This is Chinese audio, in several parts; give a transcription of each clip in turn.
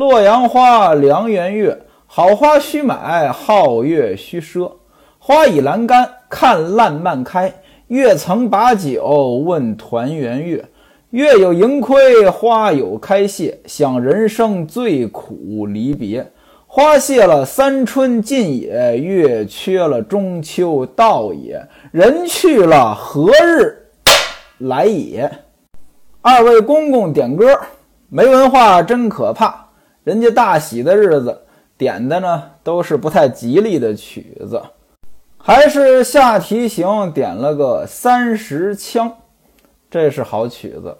洛阳花，良缘月，好花须买，皓月须赊。花倚栏杆，看烂漫开。月曾把酒问团圆月，月有盈亏，花有开谢。想人生最苦离别，花谢了三春尽也，月缺了中秋到也。人去了何日来也？二位公公点歌，没文化真可怕。人家大喜的日子点的呢，都是不太吉利的曲子。还是下提刑点了个三十枪，这是好曲子。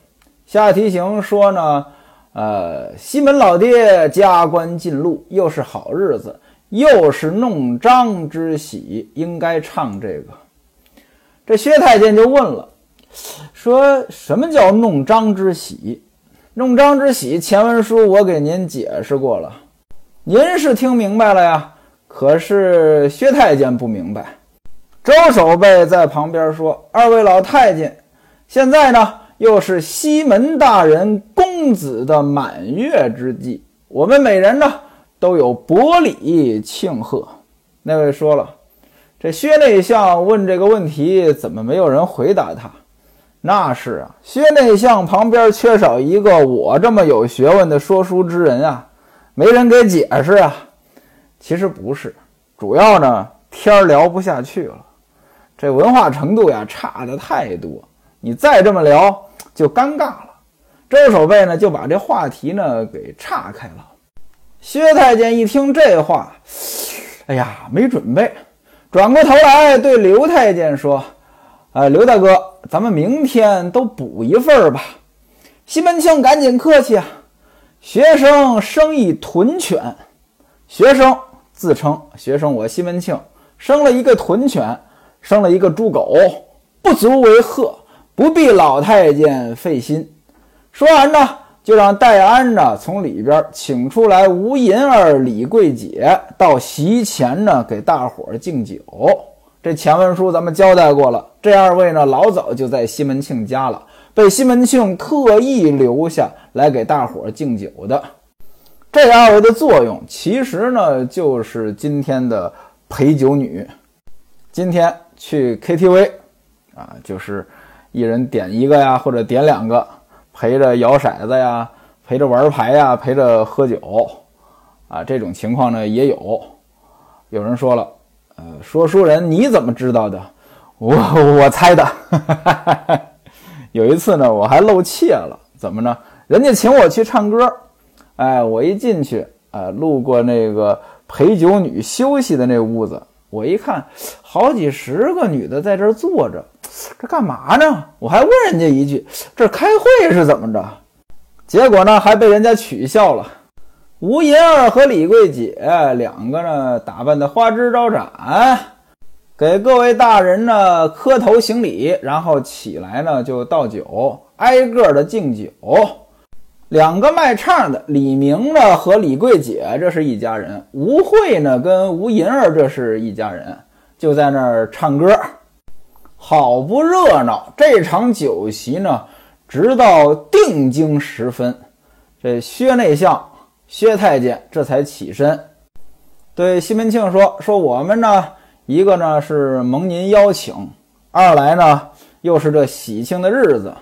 下提刑说呢，呃，西门老爹加官进禄，又是好日子，又是弄璋之喜，应该唱这个。这薛太监就问了，说什么叫弄璋之喜？弄璋之喜，前文书我给您解释过了，您是听明白了呀？可是薛太监不明白，周守备在旁边说：“二位老太监，现在呢又是西门大人公子的满月之际，我们每人呢都有薄礼庆贺。”那位说了：“这薛内相问这个问题，怎么没有人回答他？”那是啊，薛内相旁边缺少一个我这么有学问的说书之人啊，没人给解释啊。其实不是，主要呢天聊不下去了，这文化程度呀差的太多，你再这么聊就尴尬了。周守备呢就把这话题呢给岔开了。薛太监一听这话，哎呀，没准备，转过头来对刘太监说：“啊，刘大哥，咱们明天都补一份吧。”西门庆赶紧客气啊，学生生一豚犬，学生。自称学生，我西门庆生了一个豚犬，生了一个猪狗，不足为贺，不必老太监费心。说完呢，就让戴安呢从里边请出来吴银儿、李桂姐到席前呢给大伙儿敬酒。这前文书咱们交代过了，这二位呢老早就在西门庆家了，被西门庆特意留下来给大伙敬酒的。这二位的作用，其实呢就是今天的陪酒女。今天去 KTV，啊，就是一人点一个呀，或者点两个，陪着摇骰子呀，陪着玩牌呀，陪着喝酒，啊，这种情况呢也有。有人说了，呃，说书人你怎么知道的？我我猜的。有一次呢，我还露怯了，怎么呢？人家请我去唱歌。哎，我一进去，呃，路过那个陪酒女休息的那屋子，我一看，好几十个女的在这儿坐着，这干嘛呢？我还问人家一句，这开会是怎么着？结果呢，还被人家取笑了。吴银儿和李桂姐两个呢，打扮的花枝招展，给各位大人呢磕头行礼，然后起来呢就倒酒，挨个的敬酒。两个卖唱的李明呢和李桂姐，这是一家人；吴慧呢跟吴银儿，这是一家人，就在那儿唱歌，好不热闹。这场酒席呢，直到定经时分，这薛内相、薛太监这才起身，对西门庆说：“说我们呢，一个呢是蒙您邀请，二来呢又是这喜庆的日子。”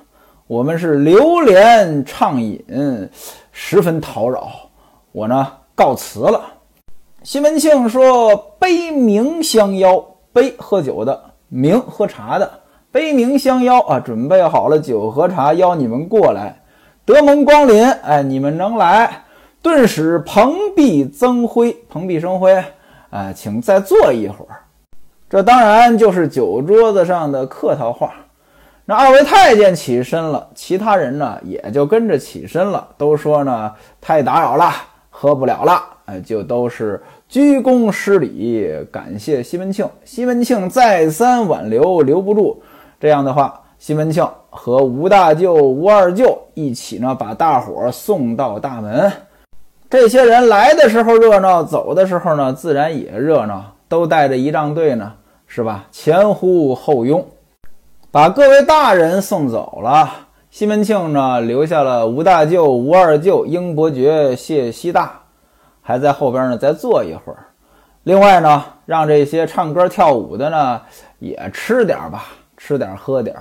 我们是流连畅饮，十分讨扰。我呢告辞了。西门庆说：“杯明相邀，杯喝酒的，明喝茶的。杯明相邀啊，准备好了酒和茶，邀你们过来，得蒙光临。哎，你们能来，顿时蓬荜增辉，蓬荜生辉。哎，请再坐一会儿。这当然就是酒桌子上的客套话。”那二位太监起身了，其他人呢也就跟着起身了，都说呢太打扰了，喝不了了，哎，就都是鞠躬施礼，感谢西门庆。西门庆再三挽留，留不住，这样的话，西门庆和吴大舅、吴二舅一起呢，把大伙送到大门。这些人来的时候热闹，走的时候呢，自然也热闹，都带着仪仗队呢，是吧？前呼后拥。把各位大人送走了，西门庆呢留下了吴大舅、吴二舅、英伯爵、谢西大，还在后边呢再坐一会儿。另外呢，让这些唱歌跳舞的呢也吃点吧，吃点喝点。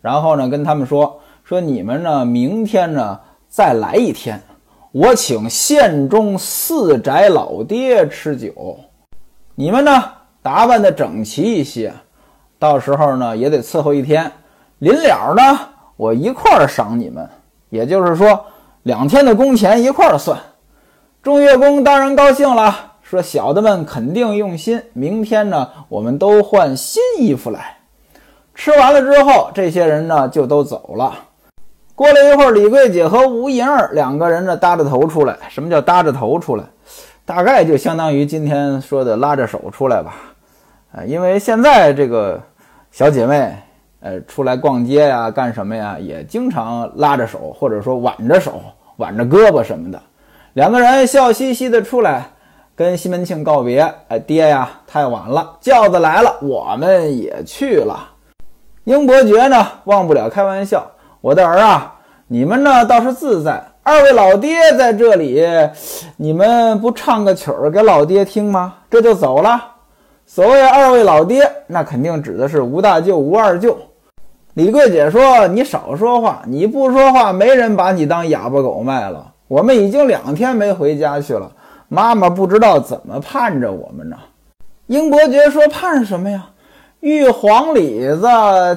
然后呢，跟他们说说你们呢明天呢再来一天，我请县中四宅老爹吃酒，你们呢打扮的整齐一些，到时候呢也得伺候一天。临了呢，我一块儿赏你们，也就是说两天的工钱一块儿算。众乐工当然高兴了。说小的们肯定用心，明天呢，我们都换新衣服来。吃完了之后，这些人呢就都走了。过了一会儿，李桂姐和吴银儿两个人呢搭着头出来。什么叫搭着头出来？大概就相当于今天说的拉着手出来吧。呃，因为现在这个小姐妹，呃，出来逛街呀，干什么呀，也经常拉着手，或者说挽着手、挽着胳膊什么的。两个人笑嘻嘻的出来。跟西门庆告别，哎，爹呀，太晚了，轿子来了，我们也去了。英伯爵呢，忘不了开玩笑，我的儿啊，你们呢倒是自在，二位老爹在这里，你们不唱个曲儿给老爹听吗？这就走了。所谓二位老爹，那肯定指的是吴大舅、吴二舅。李桂姐说：“你少说话，你不说话，没人把你当哑巴狗卖了。我们已经两天没回家去了。”妈妈不知道怎么盼着我们呢。英伯爵说：“盼什么呀？玉黄李子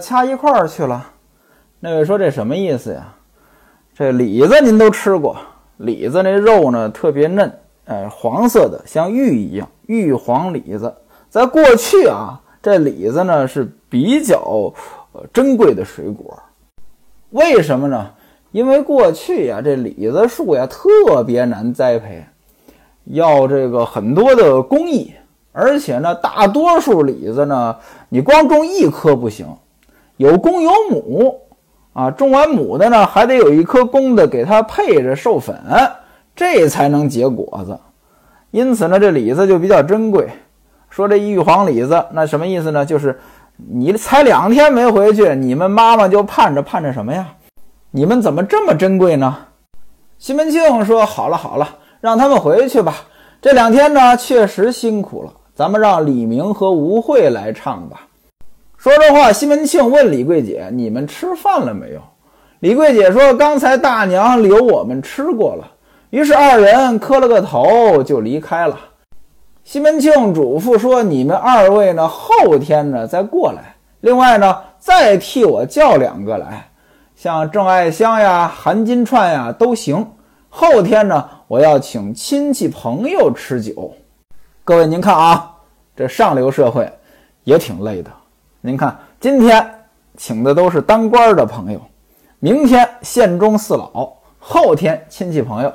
掐一块儿去了。”那位说：“这什么意思呀？”这李子您都吃过，李子那肉呢特别嫩，哎，黄色的，像玉一样。玉黄李子，在过去啊，这李子呢是比较呃珍贵的水果。为什么呢？因为过去呀，这李子树呀特别难栽培。要这个很多的工艺，而且呢，大多数李子呢，你光种一棵不行，有公有母啊，种完母的呢，还得有一颗公的给它配着授粉，这才能结果子。因此呢，这李子就比较珍贵。说这玉皇李子，那什么意思呢？就是你才两天没回去，你们妈妈就盼着盼着什么呀？你们怎么这么珍贵呢？西门庆说：“好了好了。”让他们回去吧。这两天呢，确实辛苦了。咱们让李明和吴慧来唱吧。说着话，西门庆问李桂姐：“你们吃饭了没有？”李桂姐说：“刚才大娘留我们吃过了。”于是二人磕了个头就离开了。西门庆嘱咐说：“你们二位呢，后天呢再过来。另外呢，再替我叫两个来，像郑爱香呀、韩金钏呀都行。后天呢。”我要请亲戚朋友吃酒，各位您看啊，这上流社会也挺累的。您看，今天请的都是当官的朋友，明天县中四老，后天亲戚朋友。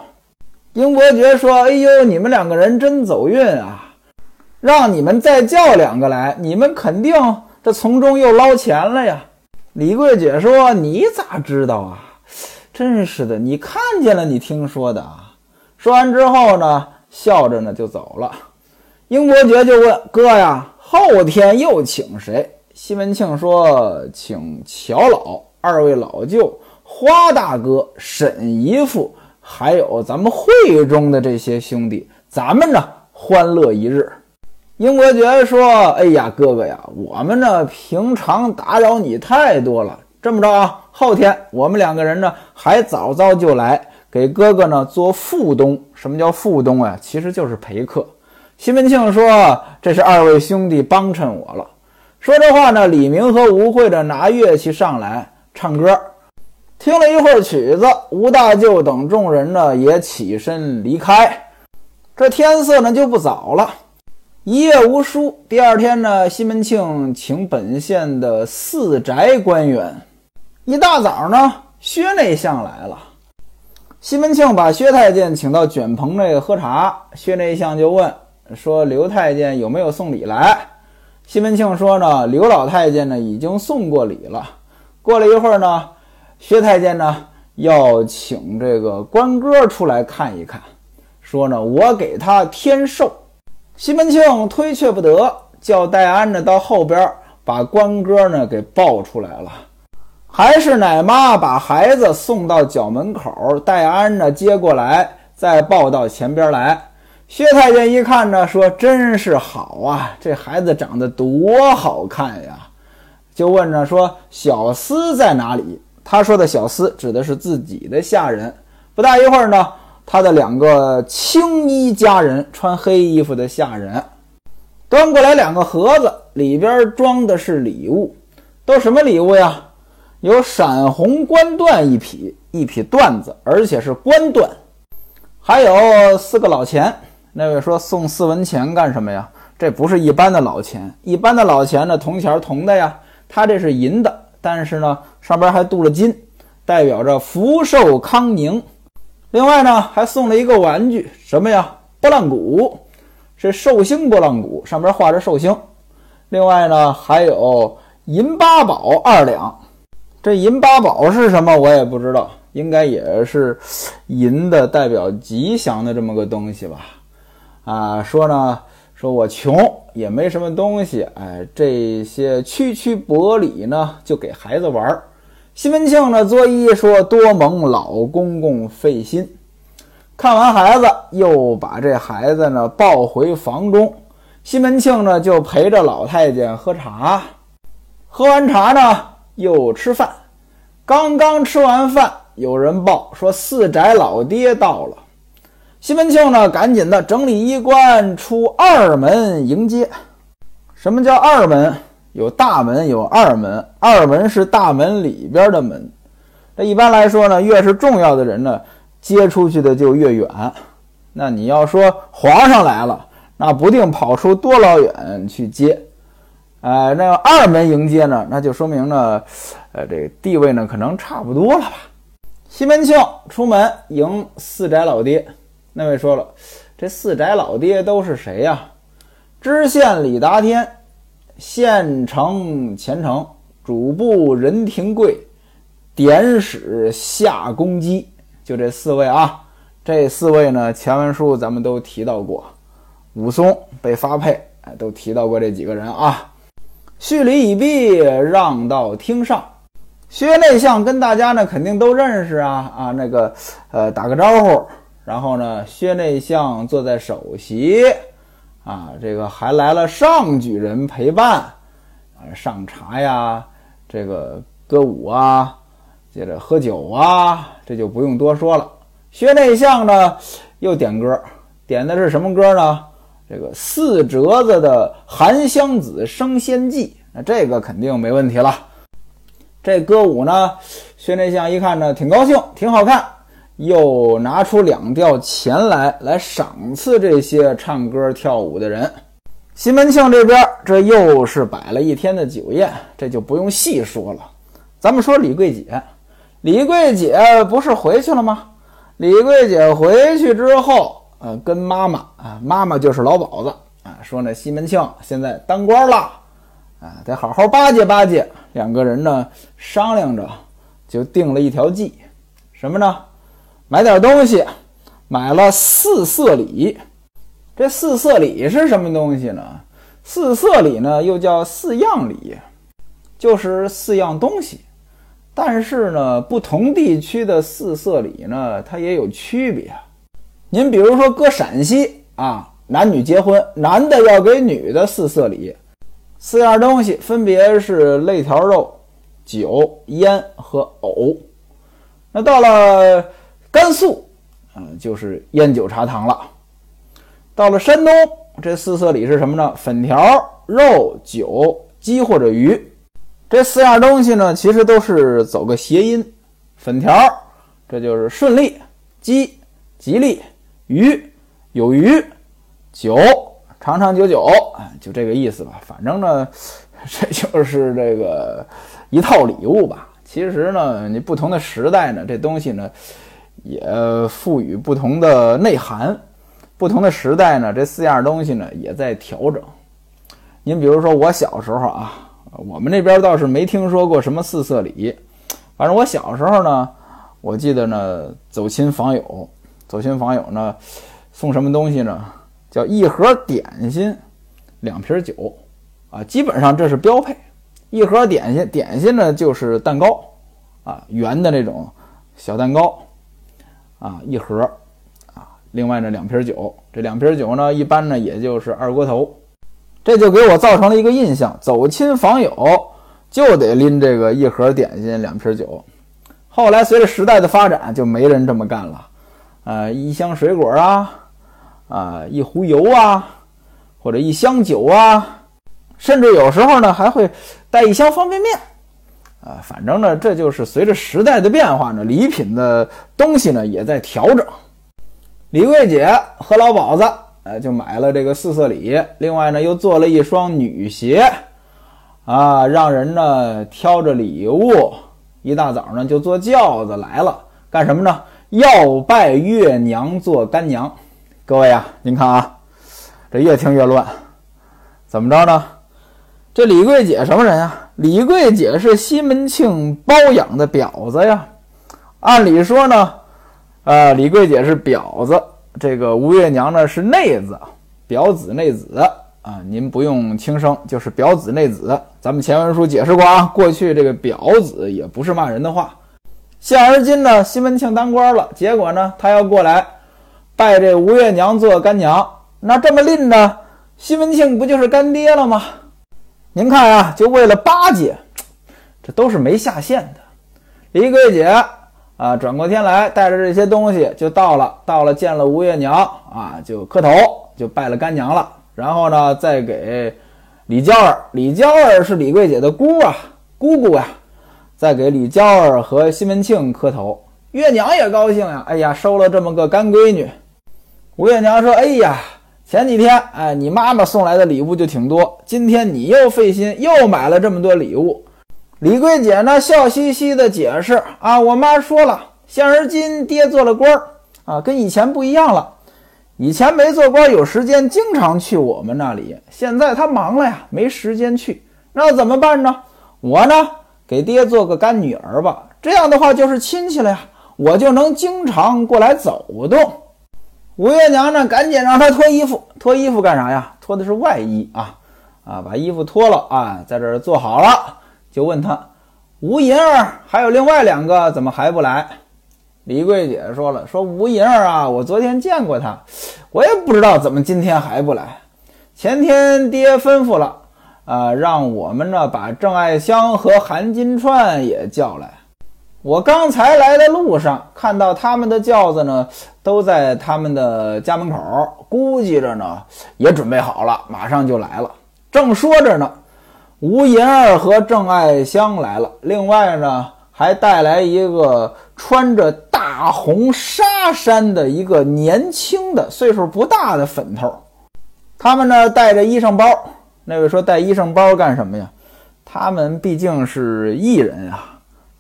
英伯爵说：“哎呦，你们两个人真走运啊！让你们再叫两个来，你们肯定这从中又捞钱了呀。”李桂姐说：“你咋知道啊？真是的，你看见了，你听说的啊。”说完之后呢，笑着呢就走了。英伯爵就问哥呀：“后天又请谁？”西门庆说：“请乔老、二位老舅、花大哥、沈姨父，还有咱们会中的这些兄弟，咱们呢欢乐一日。”英伯爵说：“哎呀，哥哥呀，我们呢平常打扰你太多了。这么着啊，后天我们两个人呢还早早就来。”给哥哥呢做副东，什么叫副东啊？其实就是陪客。西门庆说：“这是二位兄弟帮衬我了。”说这话呢，李明和吴慧的拿乐器上来唱歌，听了一会儿曲子，吴大舅等众人呢也起身离开。这天色呢就不早了，一夜无书。第二天呢，西门庆请本县的四宅官员，一大早呢，薛内相来了。西门庆把薛太监请到卷棚内喝茶，薛内相就问说：“刘太监有没有送礼来？”西门庆说：“呢，刘老太监呢已经送过礼了。”过了一会儿呢，薛太监呢要请这个官哥出来看一看，说呢：“我给他添寿。”西门庆推却不得，叫戴安呢到后边把官哥呢给抱出来了。还是奶妈把孩子送到角门口，戴安呢接过来，再抱到前边来。薛太监一看呢，说：“真是好啊，这孩子长得多好看呀！”就问着说：“小厮在哪里？”他说的小厮指的是自己的下人。不大一会儿呢，他的两个青衣家人，穿黑衣服的下人，端过来两个盒子，里边装的是礼物，都什么礼物呀？有闪红冠缎一匹，一匹缎子，而且是官缎，还有四个老钱。那位说送四文钱干什么呀？这不是一般的老钱，一般的老钱呢，铜钱铜的呀，他这是银的，但是呢，上边还镀了金，代表着福寿康宁。另外呢，还送了一个玩具，什么呀？拨浪鼓，是寿星拨浪鼓，上边画着寿星。另外呢，还有银八宝二两，这银八宝是什么？我也不知道，应该也是银的代表吉祥的这么个东西吧。啊，说呢，说我穷也没什么东西，哎，这些区区薄礼呢，就给孩子玩儿。西门庆呢，作揖说：“多蒙老公公费心。”看完孩子，又把这孩子呢抱回房中。西门庆呢，就陪着老太监喝茶。喝完茶呢，又吃饭。刚刚吃完饭，有人报说四宅老爹到了。西门庆呢，赶紧的整理衣冠，出二门迎接。什么叫二门？有大门，有二门。二门是大门里边的门。这一般来说呢，越是重要的人呢，接出去的就越远。那你要说皇上来了，那不定跑出多老远去接。哎，那二门迎接呢，那就说明呢，呃，这个地位呢，可能差不多了吧。西门庆出门迎四宅老爹。那位说了，这四宅老爹都是谁呀？知县李达天、县城钱城、主簿任廷贵、典史夏公基，就这四位啊。这四位呢，前文书咱们都提到过。武松被发配，都提到过这几个人啊。叙礼已毕，让到厅上。薛内相跟大家呢，肯定都认识啊啊，那个呃，打个招呼。然后呢，薛内相坐在首席，啊，这个还来了上举人陪伴，啊，上茶呀，这个歌舞啊，接着喝酒啊，这就不用多说了。薛内相呢，又点歌，点的是什么歌呢？这个四折子的《含香子升仙记》，那这个肯定没问题了。这歌舞呢，薛内相一看呢，挺高兴，挺好看。又拿出两吊钱来，来赏赐这些唱歌跳舞的人。西门庆这边这又是摆了一天的酒宴，这就不用细说了。咱们说李桂姐，李桂姐不是回去了吗？李桂姐回去之后，呃，跟妈妈啊，妈妈就是老鸨子啊，说那，西门庆现在当官了，啊，得好好巴结巴结。两个人呢商量着，就定了一条计，什么呢？买点东西，买了四色礼。这四色礼是什么东西呢？四色礼呢，又叫四样礼，就是四样东西。但是呢，不同地区的四色礼呢，它也有区别。您比如说，搁陕西啊，男女结婚，男的要给女的四色礼，四样东西分别是肋条肉、酒、烟和藕。那到了。甘肃，啊，就是烟酒茶糖了。到了山东，这四色礼是什么呢？粉条、肉、酒、鸡或者鱼。这四样东西呢，其实都是走个谐音。粉条，这就是顺利；鸡，吉利；鱼，有余；酒，长长久久。啊，就这个意思吧。反正呢，这就是这个一套礼物吧。其实呢，你不同的时代呢，这东西呢。也赋予不同的内涵，不同的时代呢，这四样东西呢也在调整。您比如说我小时候啊，我们那边倒是没听说过什么四色礼。反正我小时候呢，我记得呢，走亲访友，走亲访友呢，送什么东西呢？叫一盒点心，两瓶酒，啊，基本上这是标配。一盒点心，点心呢就是蛋糕，啊，圆的那种小蛋糕啊，一盒啊，另外呢两瓶酒，这两瓶酒呢一般呢也就是二锅头，这就给我造成了一个印象，走亲访友就得拎这个一盒点心两瓶酒。后来随着时代的发展，就没人这么干了，呃，一箱水果啊，啊，一壶油啊，或者一箱酒啊。甚至有时候呢，还会带一箱方便面，啊，反正呢，这就是随着时代的变化呢，礼品的东西呢也在调整。李桂姐和老鸨子，呃，就买了这个四色礼，另外呢，又做了一双女鞋，啊，让人呢挑着礼物，一大早呢就坐轿子来了，干什么呢？要拜月娘做干娘。各位啊，您看啊，这越听越乱，怎么着呢？这李桂姐什么人呀？李桂姐是西门庆包养的婊子呀。按理说呢，呃，李桂姐是婊子，这个吴月娘呢是内子，婊子内子啊。您不用轻生，就是婊子内子。咱们前文书解释过啊，过去这个婊子也不是骂人的话。现而今呢，西门庆当官了，结果呢，他要过来拜这吴月娘做干娘，那这么拎着，西门庆不就是干爹了吗？您看啊，就为了巴结，这都是没下线的。李桂姐啊，转过天来带着这些东西就到了，到了见了吴月娘啊，就磕头，就拜了干娘了。然后呢，再给李娇儿，李娇儿是李桂姐的姑啊，姑姑呀，再给李娇儿和西门庆磕头。月娘也高兴呀，哎呀，收了这么个干闺女。吴月娘说：“哎呀。”前几天，哎，你妈妈送来的礼物就挺多。今天你又费心，又买了这么多礼物。李桂姐呢，笑嘻嘻的解释：“啊，我妈说了，现而今爹做了官儿，啊，跟以前不一样了。以前没做官，有时间经常去我们那里。现在他忙了呀，没时间去。那怎么办呢？我呢，给爹做个干女儿吧。这样的话就是亲戚了呀，我就能经常过来走动。”吴月娘呢，赶紧让他脱衣服。脱衣服干啥呀？脱的是外衣啊！啊，把衣服脱了啊，在这儿坐好了，就问他：“吴银儿还有另外两个怎么还不来？”李桂姐说了：“说吴银儿啊，我昨天见过他，我也不知道怎么今天还不来。前天爹吩咐了，啊，让我们呢把郑爱香和韩金钏也叫来。”我刚才来的路上，看到他们的轿子呢，都在他们的家门口，估计着呢也准备好了，马上就来了。正说着呢，吴银儿和郑爱香来了，另外呢还带来一个穿着大红纱衫的一个年轻的、岁数不大的粉头。他们呢带着衣裳包。那位说带衣裳包干什么呀？他们毕竟是艺人啊。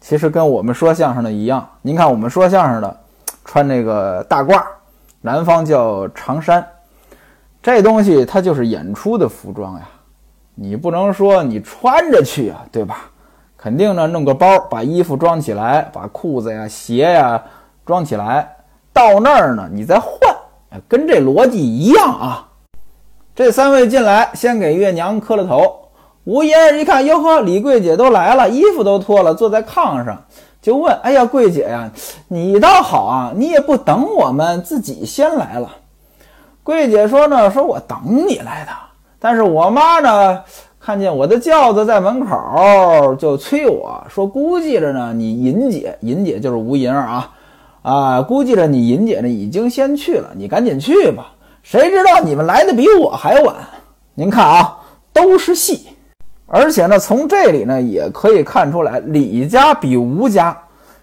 其实跟我们说相声的一样，您看我们说相声的穿那个大褂，南方叫长衫，这东西它就是演出的服装呀。你不能说你穿着去啊，对吧？肯定呢，弄个包把衣服装起来，把裤子呀、鞋呀装起来，到那儿呢你再换，跟这逻辑一样啊。这三位进来，先给月娘磕了头。吴银儿一看，哟呵，李桂姐都来了，衣服都脱了，坐在炕上，就问：“哎呀，桂姐呀，你倒好啊，你也不等我们，自己先来了。”桂姐说：“呢，说我等你来的，但是我妈呢，看见我的轿子在门口，就催我说，估计着呢，你银姐，银姐就是吴银儿啊，啊，估计着你银姐呢已经先去了，你赶紧去吧。谁知道你们来的比我还晚？您看啊，都是戏。”而且呢，从这里呢也可以看出来，李家比吴家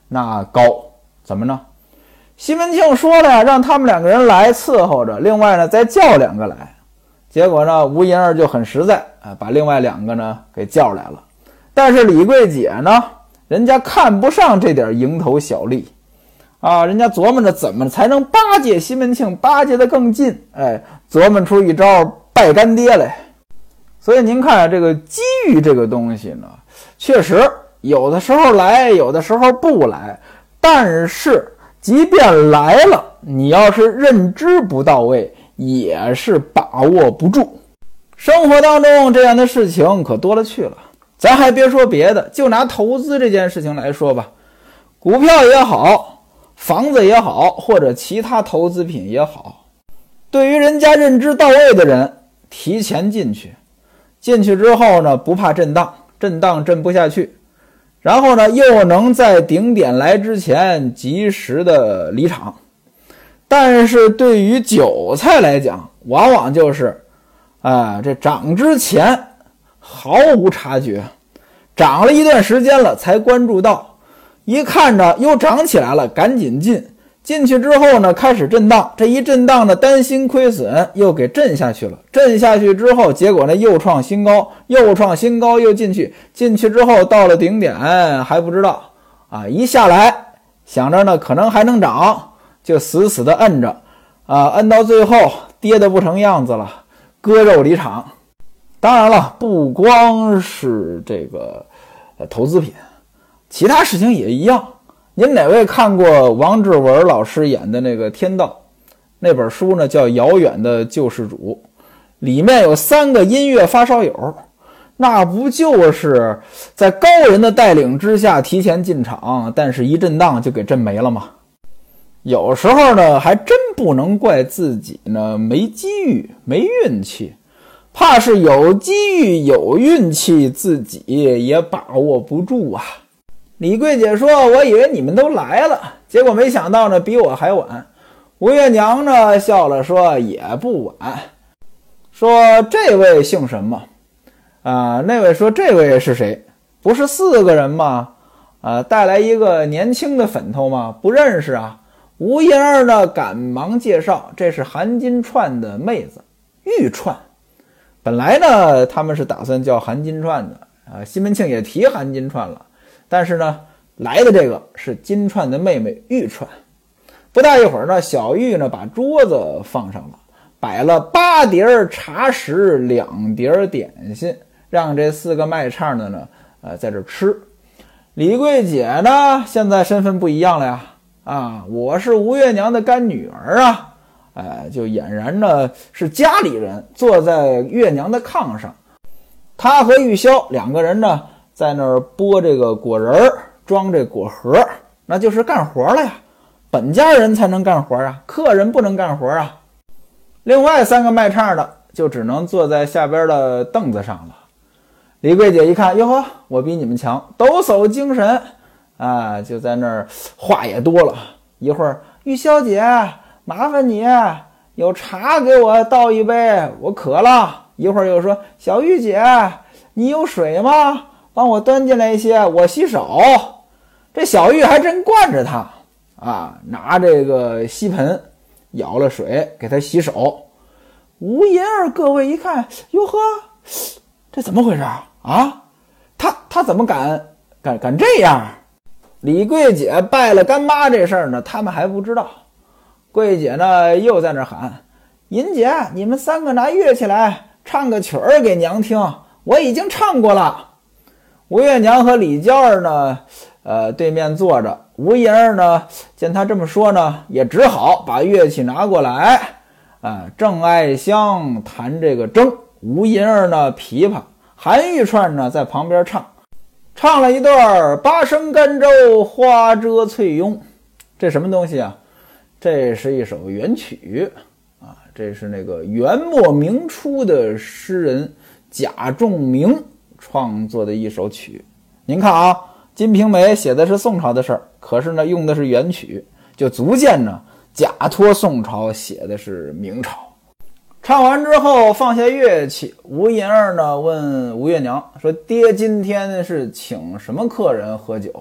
那高。怎么呢？西门庆说了呀，让他们两个人来伺候着，另外呢再叫两个来。结果呢，吴银儿就很实在啊，把另外两个呢给叫来了。但是李桂姐呢，人家看不上这点蝇头小利啊，人家琢磨着怎么才能巴结西门庆，巴结得更近。哎，琢磨出一招拜干爹来。所以您看这个机遇这个东西呢，确实有的时候来，有的时候不来。但是即便来了，你要是认知不到位，也是把握不住。生活当中这样的事情可多了去了。咱还别说别的，就拿投资这件事情来说吧，股票也好，房子也好，或者其他投资品也好，对于人家认知到位的人，提前进去，进去之后呢，不怕震荡，震荡震不下去，然后呢，又能在顶点来之前及时的离场。但是对于韭菜来讲，往往就是，啊，这涨之前毫无察觉，涨了一段时间了才关注到，一看着又涨起来了，赶紧进。进去之后呢，开始震荡，这一震荡呢，担心亏损，又给震下去了。震下去之后，结果呢又创新高，又创新高，又进去。进去之后到了顶点还不知道啊，一下来想着呢可能还能涨。就死死的摁着，啊，摁到最后跌的不成样子了，割肉离场。当然了，不光是这个投资品，其他事情也一样。您哪位看过王志文老师演的那个《天道》那本书呢？叫《遥远的救世主》，里面有三个音乐发烧友，那不就是在高人的带领之下提前进场，但是一震荡就给震没了吗？有时候呢，还真不能怪自己呢，没机遇、没运气，怕是有机遇、有运气，自己也把握不住啊。李桂姐说：“我以为你们都来了，结果没想到呢，比我还晚。”吴月娘呢，笑了说：“也不晚。”说：“这位姓什么？”啊，那位说：“这位是谁？不是四个人吗？啊，带来一个年轻的粉头吗？不认识啊。”吴银儿呢，赶忙介绍：“这是韩金串的妹子玉串。本来呢，他们是打算叫韩金串的啊。西门庆也提韩金串了，但是呢，来的这个是金串的妹妹玉串。不大一会儿呢，小玉呢把桌子放上了，摆了八碟茶食，两碟点心，让这四个卖唱的呢，呃，在这吃。李桂姐呢，现在身份不一样了呀。”啊，我是吴月娘的干女儿啊！哎，就俨然呢是家里人，坐在月娘的炕上。她和玉箫两个人呢，在那儿剥这个果仁儿，装这果核，那就是干活了呀。本家人才能干活啊，客人不能干活啊。另外三个卖唱的就只能坐在下边的凳子上了。李桂姐一看，哟呵，我比你们强，抖擞精神。啊，就在那儿话也多了一会儿，玉小姐，麻烦你有茶给我倒一杯，我渴了。一会儿又说，小玉姐，你有水吗？帮我端进来一些，我洗手。这小玉还真惯着他啊，拿这个锡盆舀了水给他洗手。吴银儿，各位一看，哟呵，这怎么回事啊？他他怎么敢敢敢这样？李桂姐拜了干妈这事儿呢，他们还不知道。桂姐呢，又在那喊：“银姐，你们三个拿乐器来，唱个曲儿给娘听。我已经唱过了。”吴月娘和李娇儿呢，呃，对面坐着。吴银儿呢，见他这么说呢，也只好把乐器拿过来。啊，郑爱香弹这个筝，吴银儿呢，琵琶，韩玉串呢，在旁边唱。唱了一段《八声甘州花遮翠拥》，这什么东西啊？这是一首元曲啊，这是那个元末明初的诗人贾仲明创作的一首曲。您看啊，《金瓶梅》写的是宋朝的事儿，可是呢，用的是元曲，就足见呢，假托宋朝写的是明朝。唱完之后，放下乐器，吴银儿呢问吴月娘说：“爹今天是请什么客人喝酒？”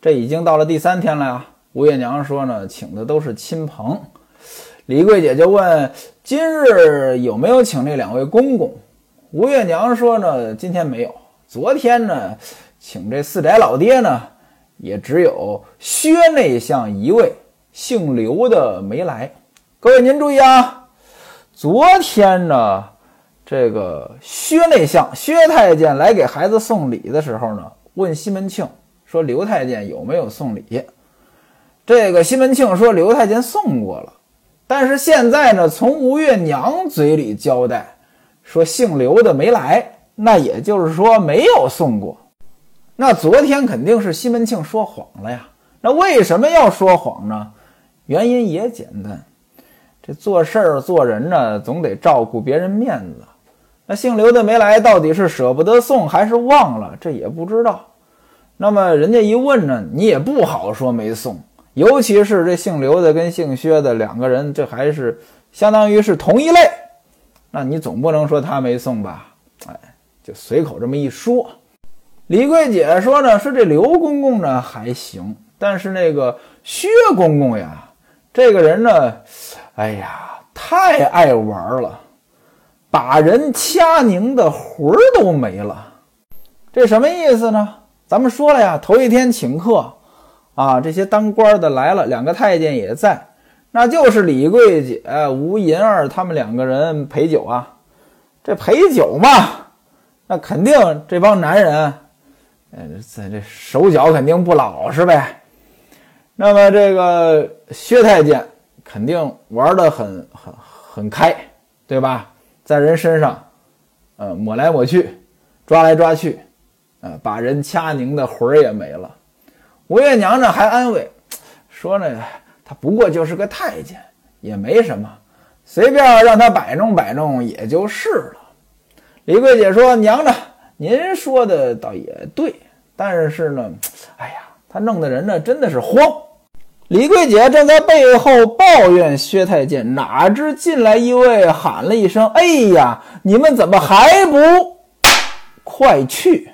这已经到了第三天了呀。吴月娘说：“呢，请的都是亲朋。”李桂姐就问：“今日有没有请那两位公公？”吴月娘说：“呢，今天没有。昨天呢，请这四宅老爹呢，也只有薛内相一位，姓刘的没来。各位您注意啊。”昨天呢，这个薛内相薛太监来给孩子送礼的时候呢，问西门庆说：“刘太监有没有送礼？”这个西门庆说：“刘太监送过了。”但是现在呢，从吴月娘嘴里交代说姓刘的没来，那也就是说没有送过。那昨天肯定是西门庆说谎了呀。那为什么要说谎呢？原因也简单，这做事儿做人呢，总得照顾别人面子。那姓刘的没来，到底是舍不得送还是忘了？这也不知道。那么人家一问呢，你也不好说没送。尤其是这姓刘的跟姓薛的两个人，这还是相当于是同一类，那你总不能说他没送吧？哎，就随口这么一说。李桂姐说呢，说这刘公公呢还行，但是那个薛公公呀，这个人呢，哎呀，太爱玩了，把人掐拧的魂儿都没了。这什么意思呢？咱们说了呀，头一天请客。啊，这些当官的来了，两个太监也在，那就是李桂姐、吴银儿他们两个人陪酒啊。这陪酒嘛，那肯定这帮男人，呃，在这手脚肯定不老实呗。那么这个薛太监肯定玩的很很很开，对吧？在人身上，呃，抹来抹去，抓来抓去，呃，把人掐拧的魂儿也没了。吴月娘呢还安慰说呢，他不过就是个太监，也没什么，随便让他摆弄摆弄也就是了。李桂姐说：“娘呢，您说的倒也对，但是呢，哎呀，他弄的人呢真的是慌。”李桂姐正在背后抱怨薛太监，哪知进来一位喊了一声：“哎呀，你们怎么还不快去？”